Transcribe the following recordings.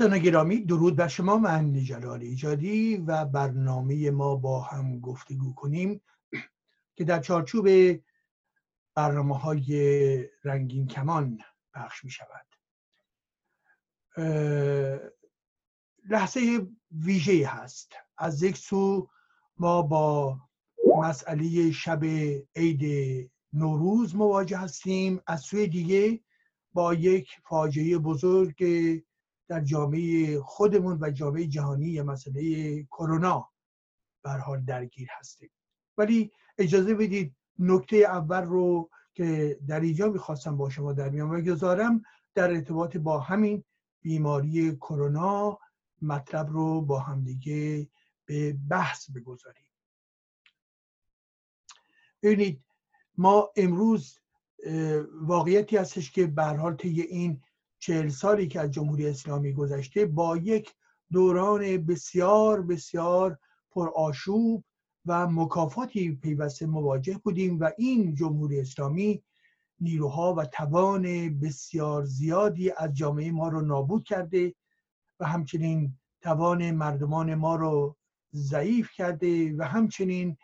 دوستان گرامی درود بر شما من جلال ایجادی و برنامه ما با هم گفتگو کنیم که در چارچوب برنامه های رنگین کمان پخش می شود لحظه ویژه هست. از یک سو ما با مسئله شب عید نوروز مواجه هستیم. از سوی دیگه با یک فاجعه بزرگ در جامعه خودمون و جامعه جهانی مسئله کرونا بر حال درگیر هستیم. ولی اجازه بدید نکته اول رو که در اینجا می‌خواستم با شما در میان بگذارم در ارتباط با همین بیماری کرونا مطلب رو با همدیگه به بحث بگذاریم. ببینید ما امروز واقعیتی هستش که به حال این چهل سالی که از جمهوری اسلامی گذشته با یک دوران بسیار بسیار پرآشوب و مکافاتی پیوسته مواجه بودیم و این جمهوری اسلامی نیروها و توان بسیار زیادی از جامعه ما رو نابود کرده و همچنین توان مردمان ما رو ضعیف کرده و همچنین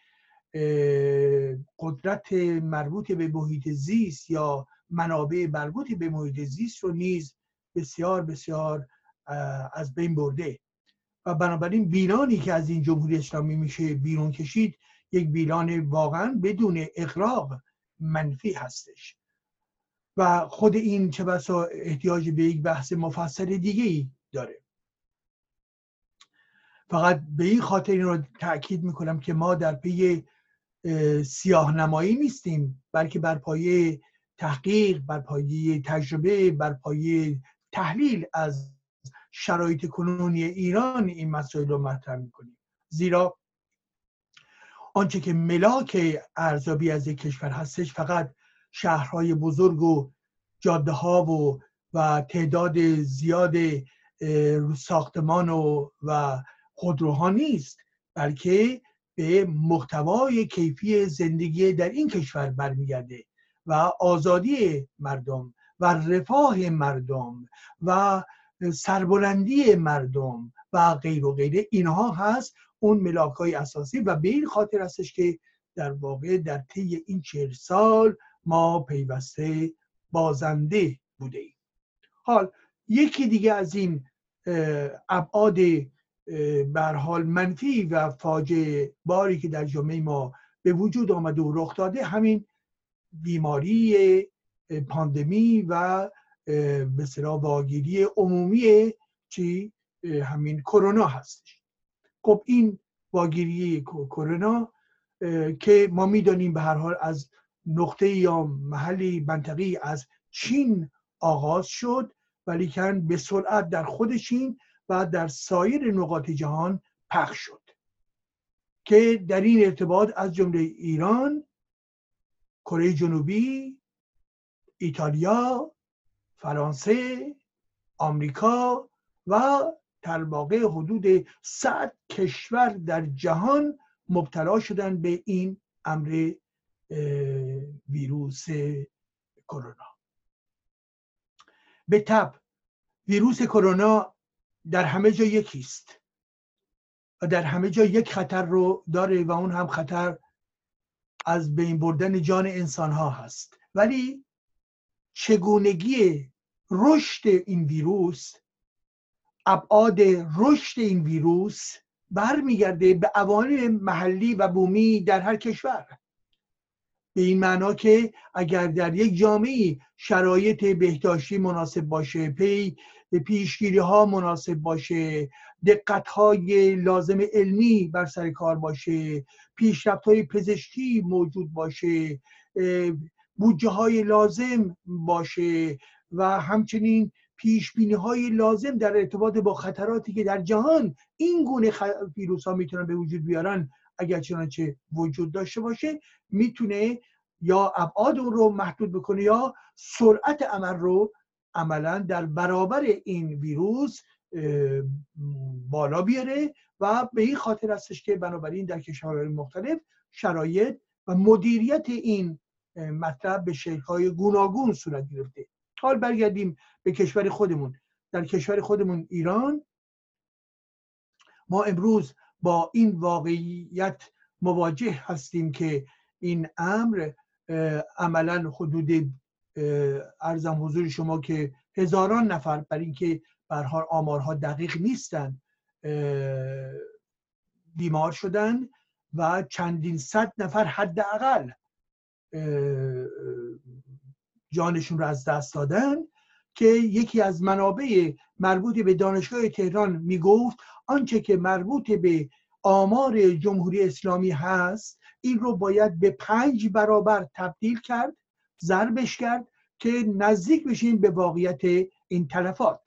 قدرت مربوط به محیط زیست یا منابع مربوط به محیط زیست رو نیز بسیار بسیار از بین برده. و بنابراین بیلانی که از این جمهوری اسلامی میشه بیرون کشید یک بیلان واقعا بدون اقراق منفی هستش. و خود این چه بسا احتیاج به یک بحث مفصل دیگه ای داره. فقط به این خاطر این رو تاکید می‌کنم که ما در پی سیاه نمایی نیستیم بلکه بر پایه تحقیق بر پایه تجربه بر پایه تحلیل از شرایط کنونی ایران این مسائل رو مطرح می‌کنیم. زیرا آنچه که ملاک ارزیابی از یک کشور هستش فقط شهرهای بزرگ و جاده ها و و تعداد زیاد ساختمان و, و خودروها نیست بلکه به محتوای کیفی زندگی در این کشور برمیگرده. و آزادی مردم و رفاه مردم و سربلندی مردم و غیر و غیره اینها هست اون ملاک های اساسی و به این خاطر هستش که در واقع در طی این چهل سال ما پیوسته بازنده بوده ایم. حال یکی دیگه از این ابعاد حال منفی و فاجعه باری که در جامعه ما به وجود آمده و رخ داده همین بیماری پاندمی و به واگیری عمومی چی همین کرونا هستش. خب این واگیری کرونا که ما می‌دانیم به هر حال از نقطه یا محلی منطقی از چین آغاز شد ولی کن به سرعت در خود چین و در سایر نقاط جهان پخش شد. که در این ارتباط از جمله ایران کره جنوبی ایتالیا فرانسه آمریکا و در واقع حدود 100 کشور در جهان مبتلا شدن به این امر ویروس کرونا. به تب ویروس کرونا در همه جا یکیست و در همه جا یک خطر رو داره و اون هم خطر از بین بردن جان انسان ها هست. ولی چگونگی رشد این ویروس ابعاد رشد این ویروس برمیگرده به عوامل محلی و بومی در هر کشور. به این معنا که اگر در یک جامعه شرایط بهداشتی مناسب باشه پی پیشگیری ها مناسب باشه. دقت های لازم علمی بر سر کار باشه. پیشرفت های پزشکی موجود باشه. بودجه های لازم باشه و همچنین پیش بینی های لازم در ارتباط با خطراتی که در جهان این گونه خ... ویروس ها می‌تونن به وجود بیارن اگر چنانچه وجود داشته باشه می‌تونه یا ابعاد اون رو محدود بکنه یا سرعت عمل رو عملا در برابر این ویروس بالا بیاره و به این خاطر هستش که بنابراین در کشورهای مختلف شرایط و مدیریت این مطلب به های گوناگون صورت گرفته. حال برگردیم به کشور خودمون. در کشور خودمون ایران ما امروز با این واقعیت مواجه هستیم که این امر عملا حدود ارزم حضور شما که هزاران نفر بر اینکه برها آمارها دقیق نیستن بیمار شدن و چندین صد نفر حداقل جانشون رو از دست دادن که یکی از منابع مربوط به دانشگاه تهران می‌گفت آنچه که مربوط به آمار جمهوری اسلامی هست این رو باید به پنج برابر تبدیل کرد ضربش کرد که نزدیک بشیم به واقعیت این تلفات.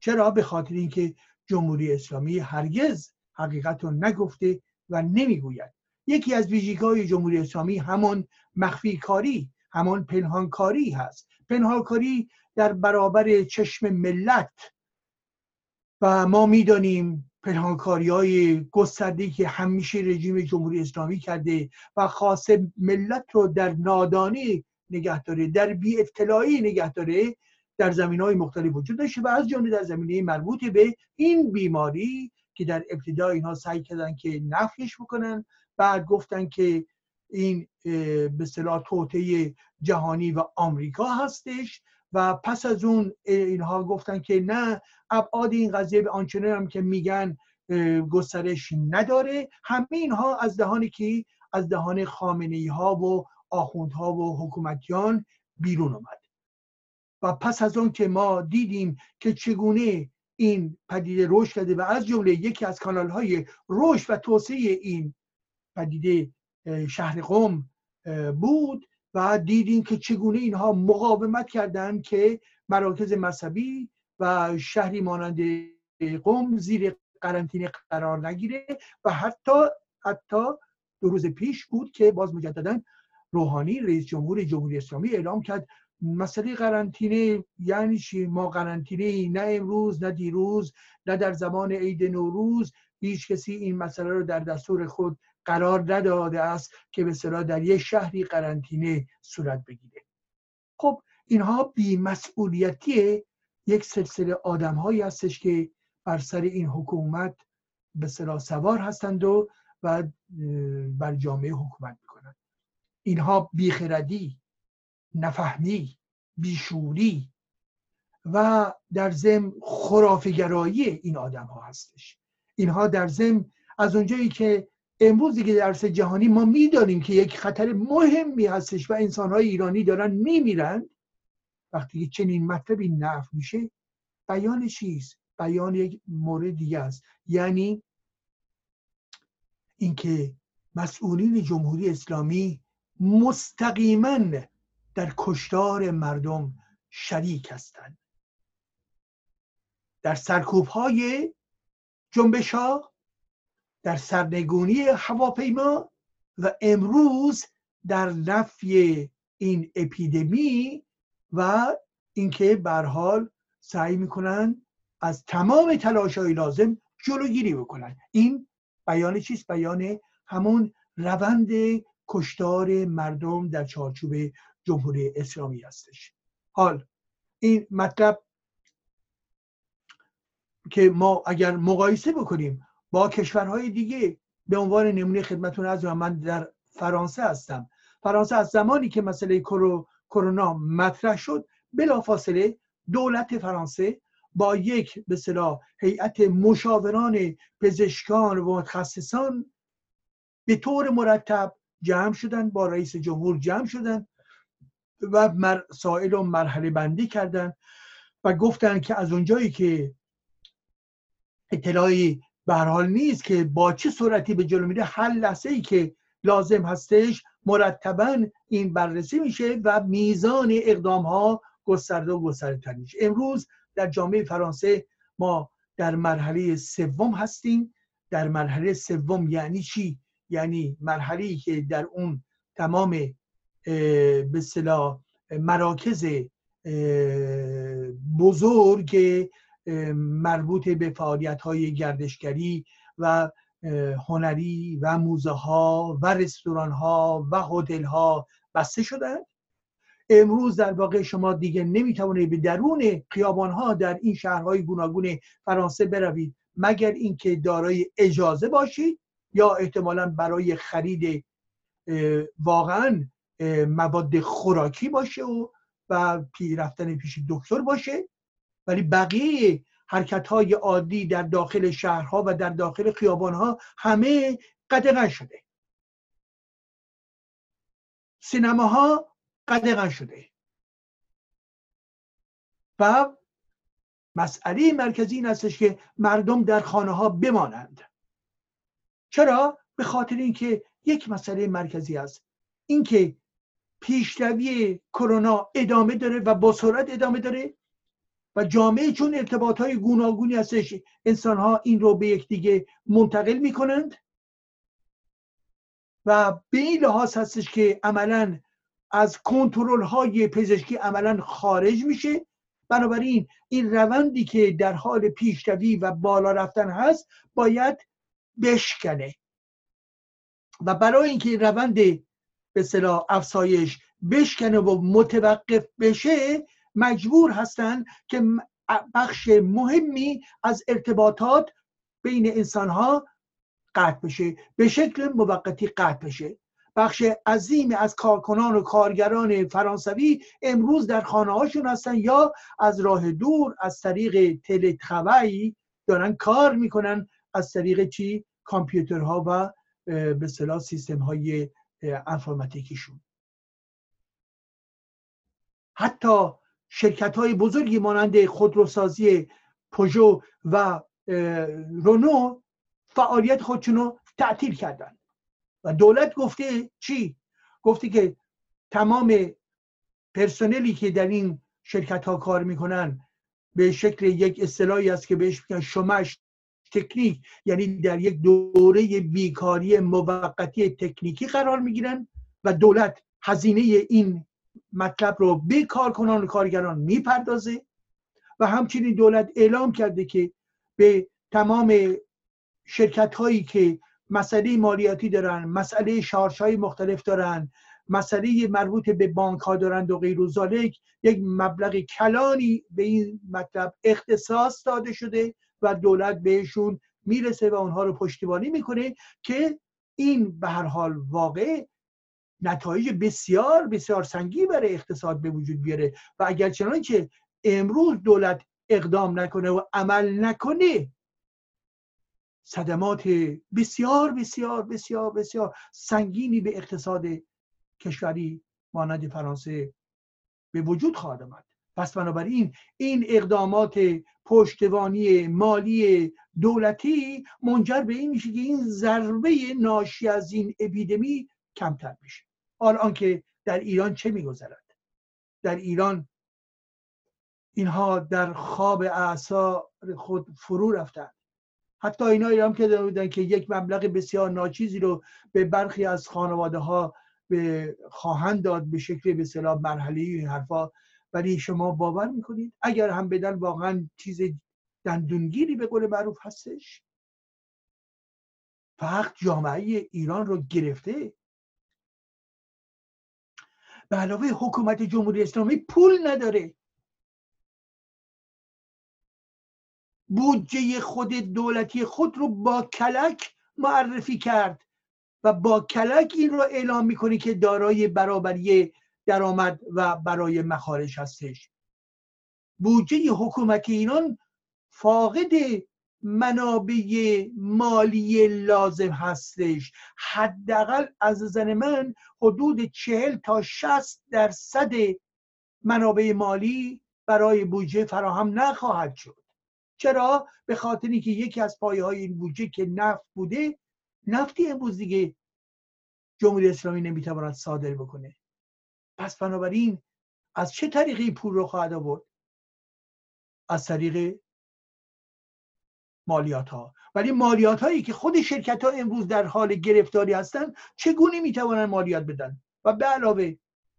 چرا؟ به خاطر اینکه جمهوری اسلامی هرگز حقیقت رو نگفته و نمی‌گوید. یکی از ویژگی‌های جمهوری اسلامی همون مخفی کاری همان پنهانکاری هست. پنهانکاری در برابر چشم ملت. و ما می‌دانیم پنهانکاری های گسترده که همیشه رژیم جمهوری اسلامی کرده و خاصه ملت رو در نادانی نگه داره در بی اطلاعی نگه داره در زمین های مختلف وجود داشته و از جمله در زمینه مربوط به این بیماری که در ابتدا اینها سعی کردن که نفیش بکنن بعد گفتن که این به صلاح توطعه جهانی و آمریکا هستش و پس از اون اینها گفتن که نه ابعاد این قضیه به آنچنان هم که میگن گسترش نداره. همه اینها از دهان کی از دهان خامنه ها و آخوندها و حکومتیان بیرون اومد و پس از اون که ما دیدیم که چگونه این پدیده رشد کرده و از جمله یکی از کانال های رشد و توسعه این پدیده شهر قم بود و دیدیم که چگونه اینها مقاومت کردند که مراکز مذهبی و شهری مانند قم زیر قرنطینه قرار نگیره و حتی حتی دو روز پیش بود که باز مجددا روحانی رئیس جمهور جمهوری اسلامی اعلام کرد مسئله قرنطینه یعنی چی؟ ما قرنطینه نه امروز نه دیروز نه در زمان عید نوروز. هیچ کسی این مسئله رو در دستور خود قرار نداده است که به صلاح در یک شهری قرنطینه صورت بگیره. خب اینها بیمسئولیتی یک سلسله آدم هایی هستش که بر سر این حکومت به صلاح سوار هستند و و بر جامعه حکومت می‌کنند. اینها بیخردی نفهمی بیشوری و در زم خرافگرایی این آدم ها هستش. اینها در زم از اونجایی که امروز دیگه در جهانی ما می‌دانیم که یک خطر مهمی هستش و انسانهای ایرانی دارن میمیرند وقتی چنین مطلبی نف میشه بیان چیست بیان یک مورد دیگه است. یعنی اینکه مسئولین جمهوری اسلامی مستقیما در کشتار مردم شریک هستند. در سرکوب های جنبش ها در سرنگونی هواپیما و امروز در نفی این اپیدمی و اینکه به حال سعی می‌کنن از تمام تلاش های لازم جلوگیری بکنن. این بیان چیست؟ بیان همون روند کشتار مردم در چارچوب جمهوری اسلامی هستش. حال این مطلب که ما اگر مقایسه بکنیم با کشورهای دیگه به عنوان نمونه خدمتون از من در فرانسه هستم. فرانسه از زمانی که مسئله کرونا مطرح شد بلافاصله دولت فرانسه با یک به صلاح هیئت مشاوران پزشکان و متخصصان به طور مرتب جمع شدن با رئیس جمهور جمع شدن و مسائل رو مرحله بندی کردن و گفتن که از اونجایی که اطلاعی به حال نیست که با چه صورتی به جلو میره هر لحظه ای که لازم هستش مرتبا این بررسی میشه و میزان اقدام ها گسترده و گسترده میشه. امروز در جامعه فرانسه ما در مرحله سوم هستیم. در مرحله سوم یعنی چی؟ یعنی مرحله که در اون تمام به صلاح مراکز بزرگ مربوط به فعالیت های گردشگری و هنری و موزه ها و رستوران ها و هتل ها بسته شدند. امروز در واقع شما دیگه نمی‌توانید به درون خیابان ها در این شهرهای گوناگون فرانسه بروید مگر اینکه دارای اجازه باشید یا احتمالا برای خرید واقعا مواد خوراکی باشه و و رفتن پیش دکتر باشه ولی بقیه حرکت های عادی در داخل شهرها و در داخل خیابانها همه قدغن شده. سینماها قدغن شده. و مسئله مرکزی این هستش که مردم در خانه ها بمانند. چرا؟ به خاطر اینکه یک مسئله مرکزی است اینکه پیشروی کرونا ادامه داره و با سرعت ادامه داره و جامعه چون ارتباط های گوناگونی هستش انسان ها این رو به یکدیگه منتقل می‌کنند. و به این لحاظ هستش که عملا از کنترل های پزشکی عملا خارج میشه. بنابراین این روندی که در حال پیشروی و بالا رفتن هست باید بشکنه. و برای اینکه این روند به صلاح افسایش بشکنه و متوقف بشه مجبور هستند که بخش مهمی از ارتباطات بین انسان ها قطع بشه. به شکل موقتی قطع بشه. بخش عظیمی از کارکنان و کارگران فرانسوی امروز در خانه هاشون هستن یا از راه دور از طریق تلتخوی دارن کار می‌کنن از طریق چی؟ کامپیوترها و به صلاح سیستم های انفرماتیکیشون. حتی شرکت های بزرگی مانند خودروسازی پژو و رونو فعالیت خودشون رو تعطیل کردن. و دولت گفته چی؟ گفته که تمام پرسنلی که در این شرکت ها کار می‌کنن به شکل یک اصطلاحی است که بهش میگن شمش تکنیک یعنی در یک دوره بیکاری موقتی تکنیکی قرار می‌گیرن و دولت هزینه این مطلب رو به کارکنان و کارگران می‌پردازه و همچنین دولت اعلام کرده که به تمام شرکت هایی که مسئله مالیاتی دارن مسئله شارش های مختلف دارن مسئله مربوط به بانک ها دارند و غیر یک مبلغ کلانی به این مطلب اختصاص داده شده و دولت بهشون می‌رسه و اونها رو پشتیبانی می‌کنه که این به هر حال واقع نتایج بسیار بسیار سنگی برای اقتصاد به وجود بیاره. و اگر چنانچه امروز دولت اقدام نکنه و عمل نکنه صدمات بسیار بسیار بسیار بسیار سنگینی به اقتصاد کشوری مانند فرانسه به وجود خواهد آمد. پس بنابراین این اقدامات پشتوانی مالی دولتی منجر به این میشه که این ضربه ناشی از این اپیدمی کمتر میشه الان که در ایران چه میگذرد؟ در ایران اینها در خواب اعصا خود فرو رفتن. حتی اینا هم که بودن که یک مبلغ بسیار ناچیزی رو به برخی از خانواده ها به خواهند داد به شکل به صلاح مرحله این حرفا ولی شما باور می‌کنید اگر هم بدن واقعا چیز دندونگیری به قول معروف هستش؟ فقط جامعه ایران رو گرفته؟ به علاوه حکومت جمهوری اسلامی پول نداره. بودجه خود دولتی خود رو با کلک معرفی کرد و با کلک این رو اعلام می‌کنه که دارای برابری درآمد و برای مخارج هستش. بودجه حکومت ایران فاقد منابع مالی لازم هستش. حداقل از زن من حدود چهل تا شست درصد منابع مالی برای بودجه فراهم نخواهد شد. چرا؟ به خاطر اینکه یکی از پایه های این بودجه که نفت بوده نفتی امروز دیگه جمهوری اسلامی نمی‌تواند صادر بکنه. پس بنابراین از چه طریقی پول رو خواهد آورد؟ از طریق مالیات ها ولی مالیات هایی که خود شرکت ها امروز در حال گرفتاری هستند چگونه می‌توانند مالیات بدن؟ و به علاوه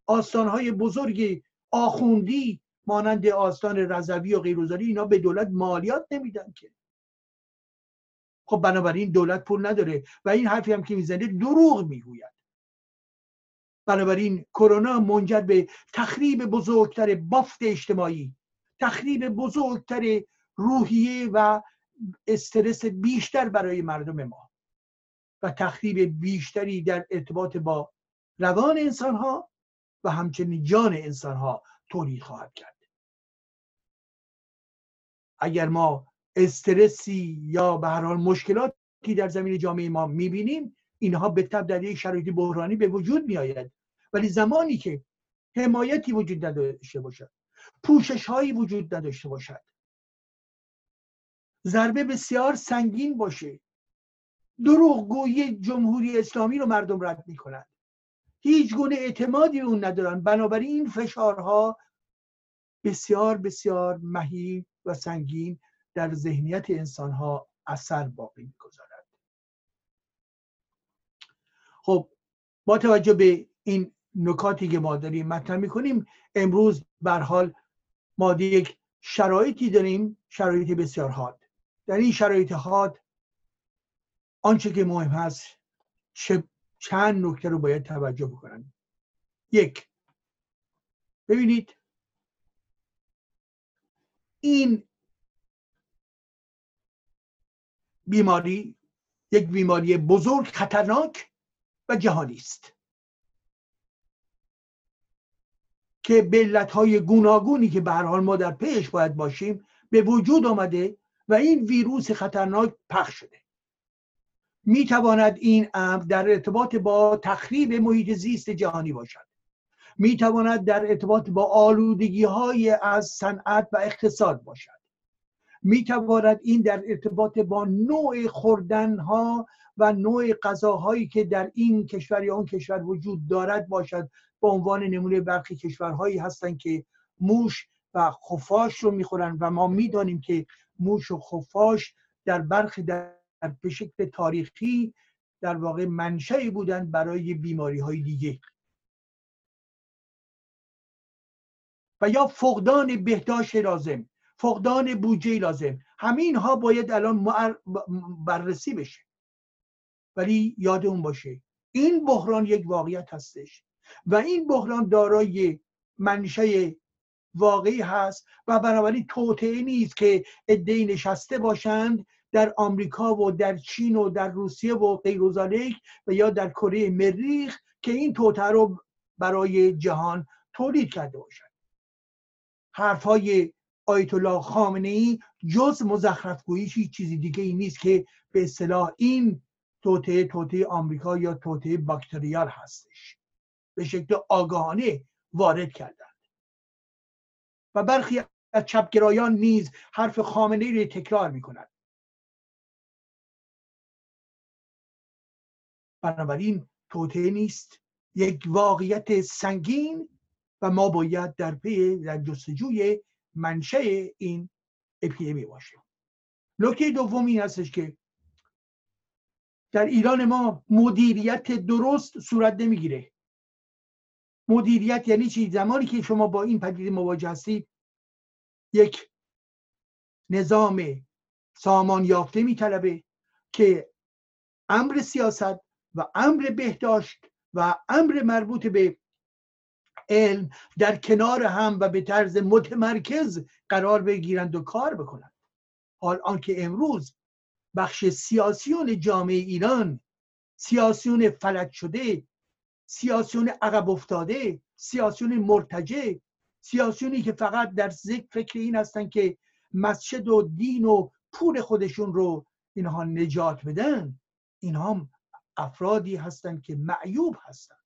آستان های بزرگ آخوندی مانند آستان رضوی و غیروزاری اینا به دولت مالیات نمیدن که. خب بنابراین دولت پول نداره. و این حرفی هم که می‌زنه دروغ می‌گوید. بنابراین کرونا منجر به تخریب بزرگتر بافت اجتماعی تخریب بزرگتر روحیه و استرس بیشتر برای مردم ما و تخریب بیشتری در ارتباط با روان انسان ها و همچنین جان انسان ها تولید خواهد کرد. اگر ما استرسی یا به هر حال مشکلاتی در زمین جامعه ما می‌بینیم اینها به تب در یک شرایط بحرانی به وجود میآید. ولی زمانی که حمایتی وجود نداشته باشد پوشش هایی وجود نداشته باشد. ضربه بسیار سنگین باشه. دروغگویی جمهوری اسلامی رو مردم رد می‌کنند. هیچ گونه اعتمادی اون ندارن. بنابراین این فشارها بسیار بسیار مهیب و سنگین در ذهنیت انسانها اثر باقی می‌گذارد. خب با توجه به این نکاتی که ما داریم مطرح می‌کنیم. امروز بر حال ما یک شرایطی داریم شرایط بسیار حاد. در این شرایط حاد آنچه که مهم هست چند نکته رو باید توجه بکنن. یک ببینید این بیماری یک بیماری بزرگ خطرناک و جهانی است. که به علتهای گوناگونی که به حال ما در پیش باید باشیم به وجود آمده و این ویروس خطرناک پخش شده. می تواند این امر در ارتباط با تخریب محیط زیست جهانی باشد. می تواند در ارتباط با آلودگی های از صنعت و اقتصاد باشد. می تواند این در ارتباط با نوع خوردن ها و نوع غذاهایی که در این کشور یا اون کشور وجود دارد باشد به عنوان نمونه برخی کشورهایی هستند که موش و خفاش رو می‌خورن و ما می‌دانیم که موش و خفاش در برخی در به شکل تاریخی در واقع منشأی بودن برای بیماری های دیگه. و یا فقدان بهداشت لازم فقدان بودجه لازم. همین ها باید الان بررسی بشه. ولی یادمون باشه. این بحران یک واقعیت هستش. و این بحران دارای منشه واقعی هست و بنابراین توطعه نیست که ادهی نشسته باشند در آمریکا و در چین و در روسیه و غیر و یا در کره مریخ که این توطعه رو برای جهان تولید کرده باشند. حرفهای آیت الله خامنه ای جز مزخرف گوییش هیچ چیزی دیگه ای نیست که به اصطلاح این توطعه توطعه آمریکا یا توطعه باکتریال هستش. به شکل آگاهانه وارد کردند. و برخی از چپگرایان نیز حرف خامنه ای را تکرار می کنند بنابراین توطعه نیست یک واقعیت سنگین و ما باید در پی در جستجوی منشه این اپیدمی باشیم. نکته دوم هستش که در ایران ما مدیریت درست صورت نمی‌گیره. مدیریت یعنی چی؟ زمانی که شما با این پدیده مواجه هستید یک نظام سامان یافته میطلبه که امر سیاست و امر بهداشت و امر مربوط به علم در کنار هم و به طرز متمرکز قرار بگیرند و کار بکنند. حال آنکه امروز بخش سیاسیون جامعه ایران سیاسیون فلج شده سیاسیون عقب افتاده سیاسیون مرتجع سیاسیونی که فقط در ذکر فکر این هستن که مسجد و دین و پول خودشون رو اینها نجات بدن اینها افرادی هستند که معیوب هستند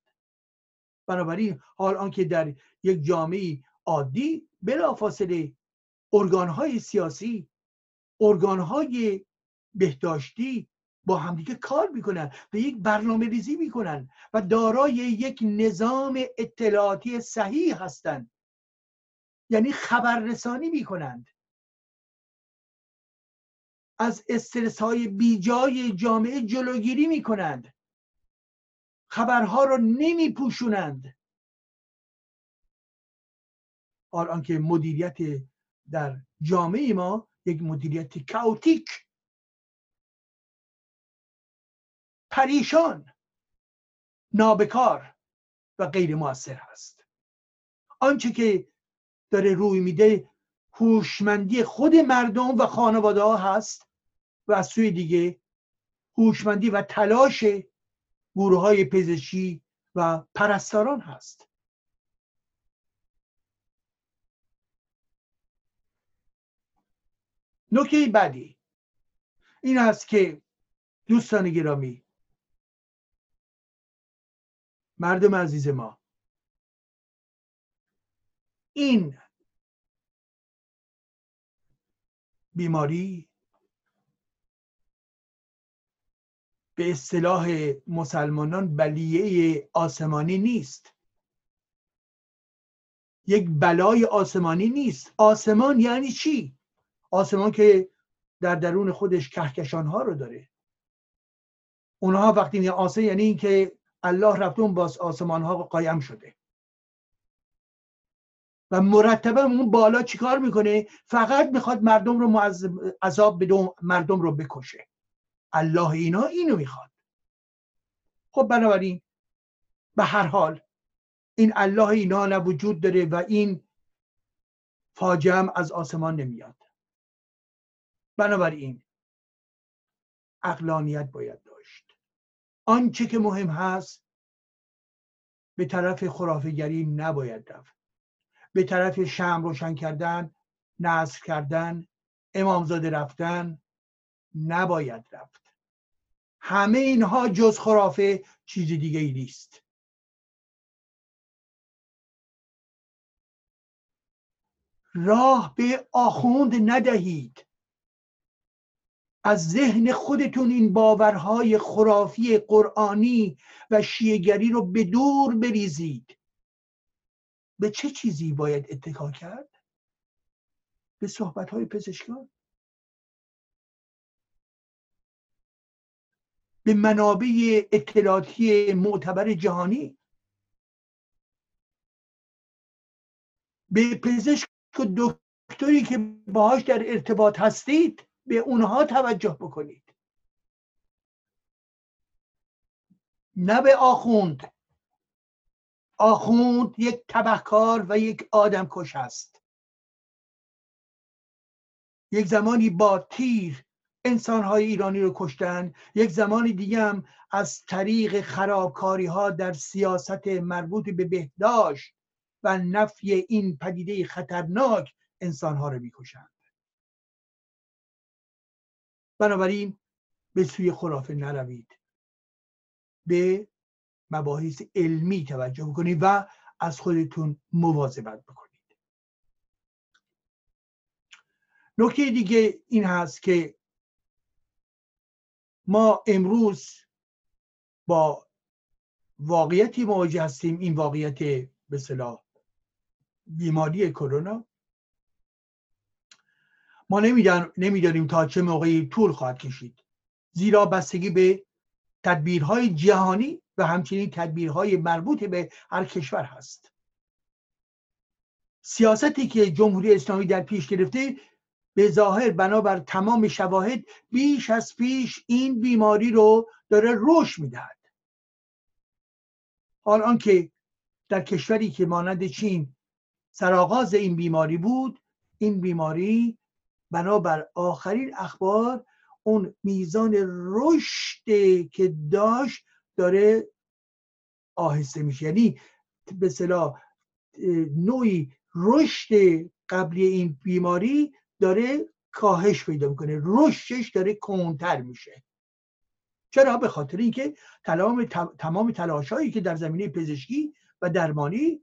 بنابراین حال آنکه در یک جامعه عادی بلافاصله ارگانهای سیاسی ارگانهای بهداشتی با همدیگه کار می‌کنن و یک برنامه ریزی می‌کنن و دارای یک نظام اطلاعاتی صحیح هستند یعنی خبررسانی می‌کنند. از استرس های بیجای جامعه جلوگیری می‌کنند. خبرها رو نمی پوشونند حال آنکه مدیریت در جامعه ما یک مدیریت کاوتیک پریشان نابکار و غیر موثر هست. آنچه که داره روی میده هوشمندی خود مردم و خانواده ها هست و از سوی دیگه هوشمندی و تلاش گروه های پزشکی و پرستاران هست. نکته بعدی این است که دوستان گرامی مردم عزیز ما. این بیماری به اصطلاح مسلمانان بلیه آسمانی نیست. یک بلای آسمانی نیست. آسمان یعنی چی؟ آسمان که در درون خودش کهکشان ها رو داره. اونها وقتی میگن آسمان یعنی اینکه الله رفته اون باز آسمان ها قایم شده. و مرتبا اون بالا چیکار می‌کنه؟ فقط می‌خواد مردم رو عذاب بده مردم رو بکشه. الله اینا اینو می‌خواد. خب بنابراین به هر حال این الله اینا نه وجود داره و این فاجعه از آسمان نمیاد. بنابراین اقلانیت باید داشت. آنچه که مهم هست به طرف خرافگری نباید رفت. به طرف شم روشن کردن نصر کردن امامزاده رفتن نباید رفت. همه اینها جز خرافه چیز دیگه ای نیست. راه به آخوند ندهید. از ذهن خودتون این باورهای خرافی قرآنی و شیعگری رو به دور بریزید. به چه چیزی باید اتکا کرد؟ به صحبت های پزشکان؟ به منابع اطلاعاتی معتبر جهانی؟ به پزشک و دکتری که باهاش در ارتباط هستید؟ به اونها توجه بکنید. نه به آخوند. آخوند یک تبهکار و یک آدم کش است. یک زمانی با تیر انسانهای ایرانی رو کشتن یک زمانی دیگه هم از طریق خرابکاری ها در سیاست مربوط به بهداشت و نفی این پدیده خطرناک انسانها رو می‌کشند. بنابراین به سوی خرافه نروید. به مباحث علمی توجه بکنید و از خودتون مواظبت بکنید. نکته دیگه این هست که ما امروز با واقعیتی مواجه هستیم این واقعیت به صلاح بیماری کرونا. ما نمی‌دانیم تا چه موقعی طول خواهد کشید. زیرا بستگی به تدبیرهای جهانی و همچنین تدبیرهای مربوط به هر کشور هست. سیاستی که جمهوری اسلامی در پیش گرفته به ظاهر بنابر تمام شواهد بیش از پیش این بیماری رو داره رشد می‌دهد. حال آنکه در کشوری که مانند چین سرآغاز این بیماری بود این بیماری بنابر آخرین اخبار اون میزان رشد که داشت داره آهسته میشه. یعنی به صلاح نوعی رشد قبلی این بیماری داره کاهش پیدا می‌کنه. رشدش داره کنتر میشه. چرا؟ به خاطر اینکه تمام تمام تلاش هایی که در زمینه پزشکی و درمانی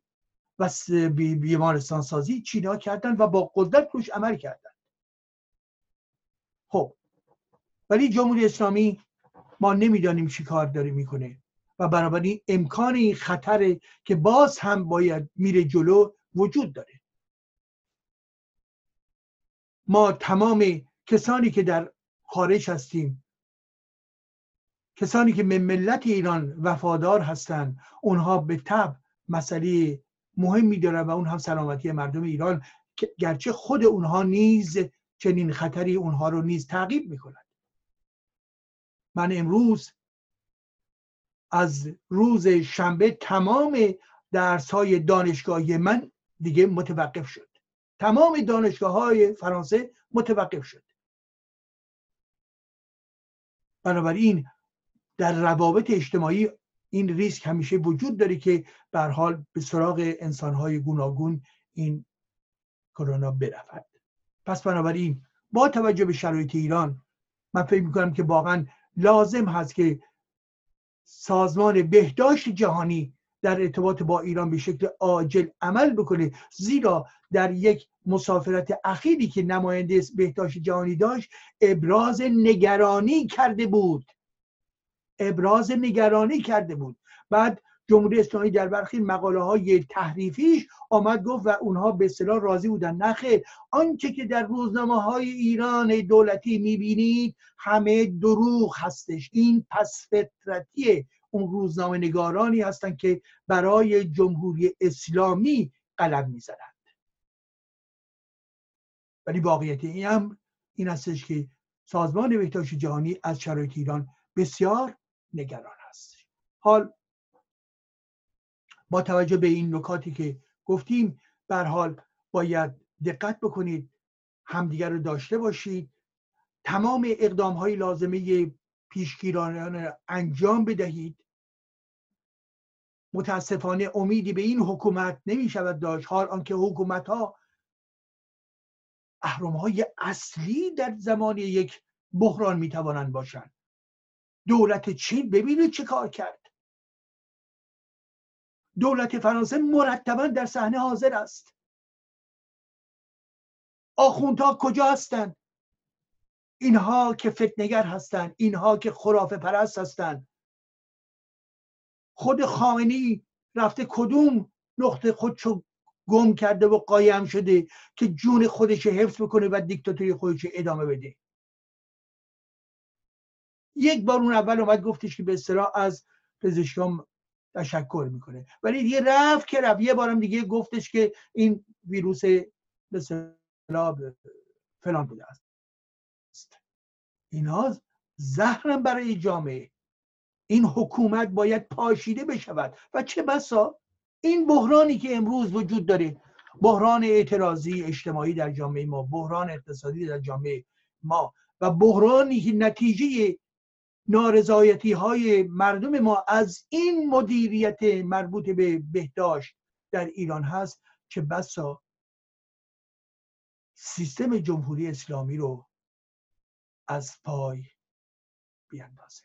و بیمارستان سازی چینا کردن و با قدرت روش عمل کردن. خب. ولی جمهوری اسلامی ما نمی‌دانیم چی کار داره می‌کنه و بنابراین امکان این خطر که باز هم باید میره جلو وجود داره. ما تمام کسانی که در خارج هستیم کسانی که به ملت ایران وفادار هستند اونها به تب مسئله مهمی دارن و اون هم سلامتی مردم ایران گرچه خود اونها نیز چنین خطری اونها رو نیز تعقیب می‌کنند من امروز از روز شنبه تمام درس های دانشگاهی من دیگه متوقف شد. تمام دانشگاه های فرانسه متوقف شد. بنابراین در روابط اجتماعی این ریسک همیشه وجود داره که به حال به سراغ انسانهای گوناگون این کرونا برود. پس بنابراین با توجه به شرایط ایران من فکر می‌کنم که واقعا لازم هست که سازمان بهداشت جهانی در ارتباط با ایران به شکل عاجل عمل بکنه زیرا در یک مسافرت اخیری که نماینده بهداشت جهانی داشت ابراز نگرانی کرده بود. ابراز نگرانی کرده بود. بعد جمهوری اسلامی در برخی مقاله های تحریفیش آمد گفت و اونها به اصطلاح راضی بودن. نخیر آنچه که در روزنامه های ایران دولتی می‌بینید همه دروغ هستش. این پس فطرتی اون روزنامه نگارانی هستند که برای جمهوری اسلامی قلم می‌زنند. ولی واقعیت این هم این هستش که سازمان بهداشت جهانی از شرایط ایران بسیار نگران است حال با توجه به این نکاتی که گفتیم بر حال باید دقت بکنید همدیگر رو داشته باشید. تمام اقدام های لازمه پیشگیرانه انجام بدهید. متاسفانه امیدی به این حکومت نمی شود داشت. حال آنکه حکومت ها اهرام های اصلی در زمان یک بحران می توانند باشند. دولت چین ببینید چه کار کرد. دولت فرانسه مرتبا در صحنه حاضر است. آخوندها کجا هستند اینها که فتنگر هستند اینها که خرافه پرست هستند خود خامنی رفته کدوم نقطه خودشو گم کرده و قایم شده که جون خودش حفظ بکنه و دیکتاتوری خودش ادامه بده؟ یک بار اون اول اومد گفتش که به اصطلاح از پزشکام تشکر می‌کنه. ولی دیگه رفت که رفت. یه بارم دیگه گفتش که این ویروس به فلان بوده است. اینا زهرم برای جامعه. این حکومت باید پاشیده بشود. و چه بسا؟ این بحرانی که امروز وجود داره بحران اعتراضی اجتماعی در جامعه ما بحران اقتصادی در جامعه ما و بحرانی که نتیجه نارضایتی های مردم ما از این مدیریت مربوط به بهداشت در ایران هست که بسا سیستم جمهوری اسلامی رو از پای بیاندازه.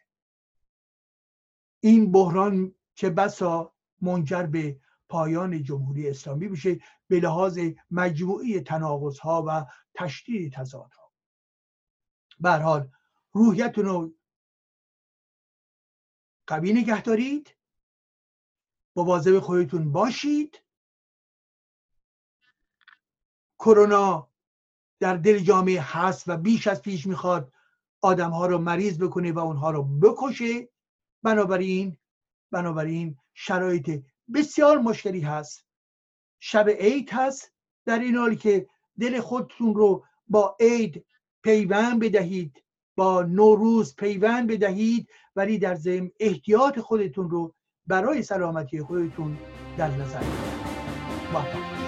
این بحران چه بسا منجر به پایان جمهوری اسلامی بشه به لحاظ مجموعی تناقض ها و تشدید تضاد ها حال روحیتون رو قوی نگه دارید. مواظب خودتون باشید. کرونا در دل جامعه هست و بیش از پیش می‌خواد آدم ها رو مریض بکنه و اونها رو بکشه. بنابراین بنابراین شرایط بسیار مشکلی هست. شب عید هست. در این حال که دل خودتون رو با عید پیوند بدهید. با نوروز پیوند بدهید ولی در ضمن احتیاط خودتون رو برای سلامتی خودتون در نظر بگیرید.